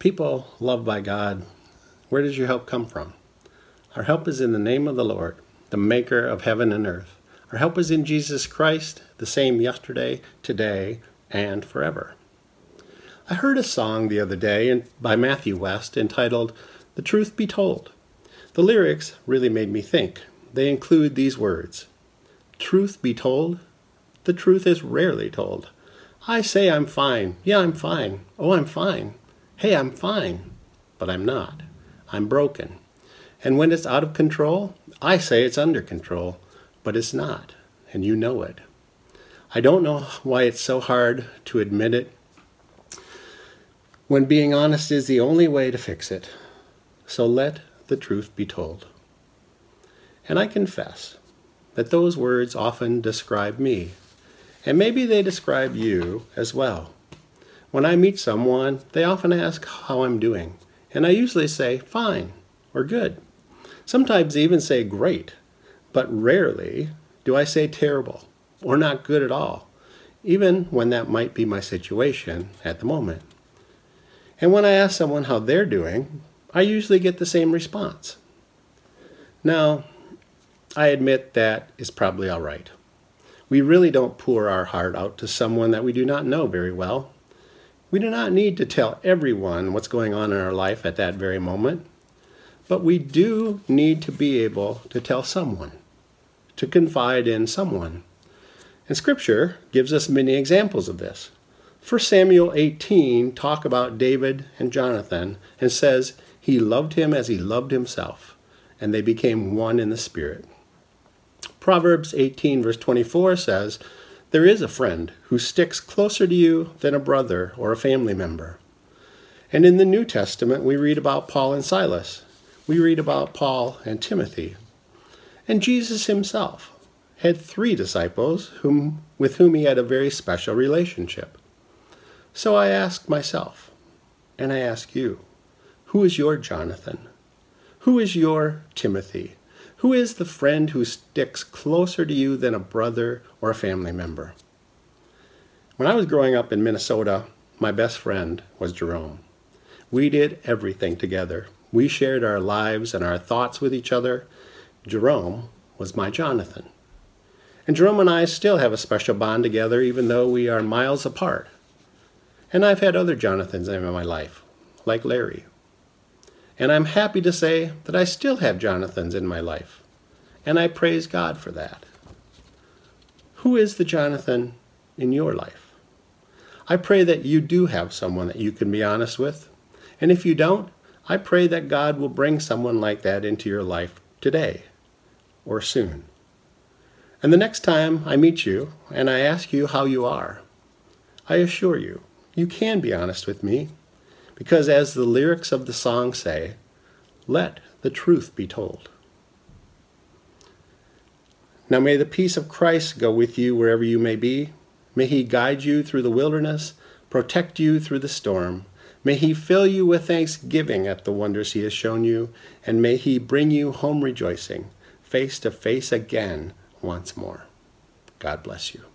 People loved by God, where does your help come from? Our help is in the name of the Lord, the maker of heaven and earth. Our help is in Jesus Christ, the same yesterday, today, and forever. I heard a song the other day by Matthew West entitled The Truth Be Told. The lyrics really made me think. They include these words Truth be told, the truth is rarely told. I say I'm fine. Yeah, I'm fine. Oh, I'm fine. Hey, I'm fine, but I'm not. I'm broken. And when it's out of control, I say it's under control, but it's not, and you know it. I don't know why it's so hard to admit it when being honest is the only way to fix it. So let the truth be told. And I confess that those words often describe me, and maybe they describe you as well. When I meet someone, they often ask how I'm doing, and I usually say fine or good. Sometimes they even say great, but rarely do I say terrible or not good at all, even when that might be my situation at the moment. And when I ask someone how they're doing, I usually get the same response. Now, I admit that is probably all right. We really don't pour our heart out to someone that we do not know very well we do not need to tell everyone what's going on in our life at that very moment, but we do need to be able to tell someone, to confide in someone. And Scripture gives us many examples of this. 1 Samuel 18 talk about David and Jonathan and says he loved him as he loved himself, and they became one in the spirit. Proverbs 18 verse 24 says, there is a friend who sticks closer to you than a brother or a family member. And in the New Testament, we read about Paul and Silas. We read about Paul and Timothy. And Jesus himself had three disciples whom, with whom he had a very special relationship. So I ask myself, and I ask you, who is your Jonathan? Who is your Timothy? Who is the friend who sticks closer to you than a brother or a family member? When I was growing up in Minnesota, my best friend was Jerome. We did everything together. We shared our lives and our thoughts with each other. Jerome was my Jonathan. And Jerome and I still have a special bond together, even though we are miles apart. And I've had other Jonathans in my life, like Larry, and I'm happy to say that I still have Jonathans in my life. And I praise God for that. Who is the Jonathan in your life? I pray that you do have someone that you can be honest with. And if you don't, I pray that God will bring someone like that into your life today or soon. And the next time I meet you and I ask you how you are, I assure you, you can be honest with me because, as the lyrics of the song say, let the truth be told. Now may the peace of Christ go with you wherever you may be. May he guide you through the wilderness, protect you through the storm. May he fill you with thanksgiving at the wonders he has shown you, and may he bring you home rejoicing, face to face again once more. God bless you.